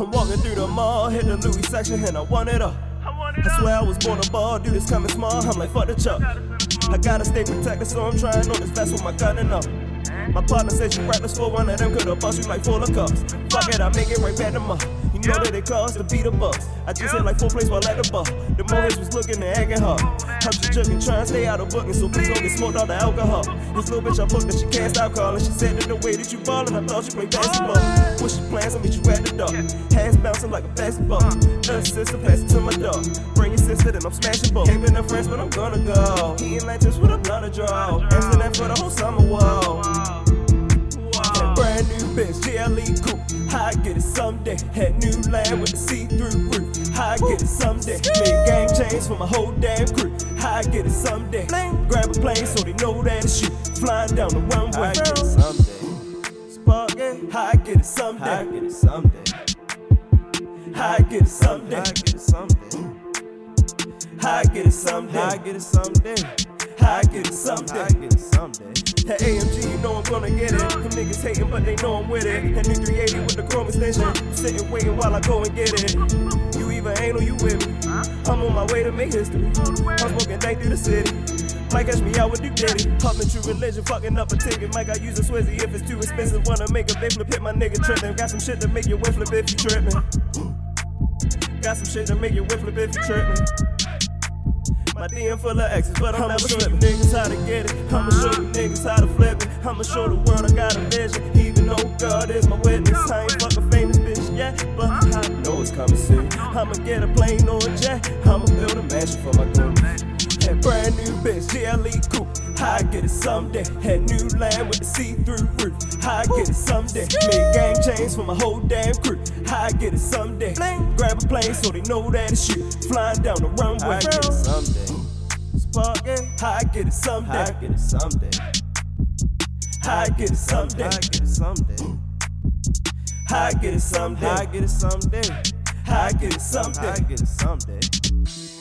I'm walking through the mall, hit the Louis section, and I want it up. I, swear. I was born a ball, dude, it's coming small. I'm like, fuck the chuck. I gotta stay protected, so I'm trying on this vest with my gun and up. My partner says she reckless for one of them, could've bust you like full of cups. Fuck it, I make it right back to my. You know that it costs to beat the bucks. I just hit like four plays while at the bar. The Morris was looking and acting hard. I'm just joking, trying to stay out of booking, so please don't get smoked out the alcohol. This little bitch I booked that she can't stop calling. She said that the way that you ballin', I thought you played basketball. What's your plans? I'll meet you at the door. Hands bouncing like a basketball. Uh, sister, pass it to my dog. Bring your sister, then I'm smashing both. Ain't been a friends, but I'm gonna go. Eating like this with a blunt of draw. Answer that for the whole summer, whoa. That brand new bitch, GLE coupe. How I get it someday. Had new land with the see-through roof. How I get it someday. Made game change for my whole damn crew. How I get it someday. Grab a plane so they know that it's you. Flying down the runway. I get it someday. Spark it. How I get it someday. I get it someday. How I get it someday. I get it someday. How I get it someday. I get it someday. I get it someday. I get it someday. That AMG, you know I'm gonna get it. Them niggas hating, but they know I'm with it. That new 380 with the chrome extension. Sitting waiting while I go and get it. You either ain't or you with me. I'm on my way to make history. I'm smoking dank through the city. Might catch me out with Duke Diddy. Pumping true religion, fucking up a ticket. Might got use a Swizzy if it's too expensive. Wanna make a big flip, hit my nigga tripping. Got some shit to make you whip flip if you tripping. Got some shit to make you whip flip if you tripping. My DM full of exes, but I'm I'ma never show you niggas how to get it. I'ma show you niggas how to flip it. I'ma show the world I got a vision. Even though God is my witness, I ain't fuck a famous bitch yet, but I know it's coming soon. I'ma get a plane or a jet. I'ma build a mansion for my. That brand new bitch, GLE coupe. I get it someday. Had new land with the see-through get it someday. Make game change for my whole damn crew. How I get it someday. Grab a plane so they know that it's you. Flying down the runway. I get it someday. Spark it. How I get it someday. I get it someday. How I get it someday. I get it someday. How I get it someday. I get it someday. How I get it someday. I get it someday.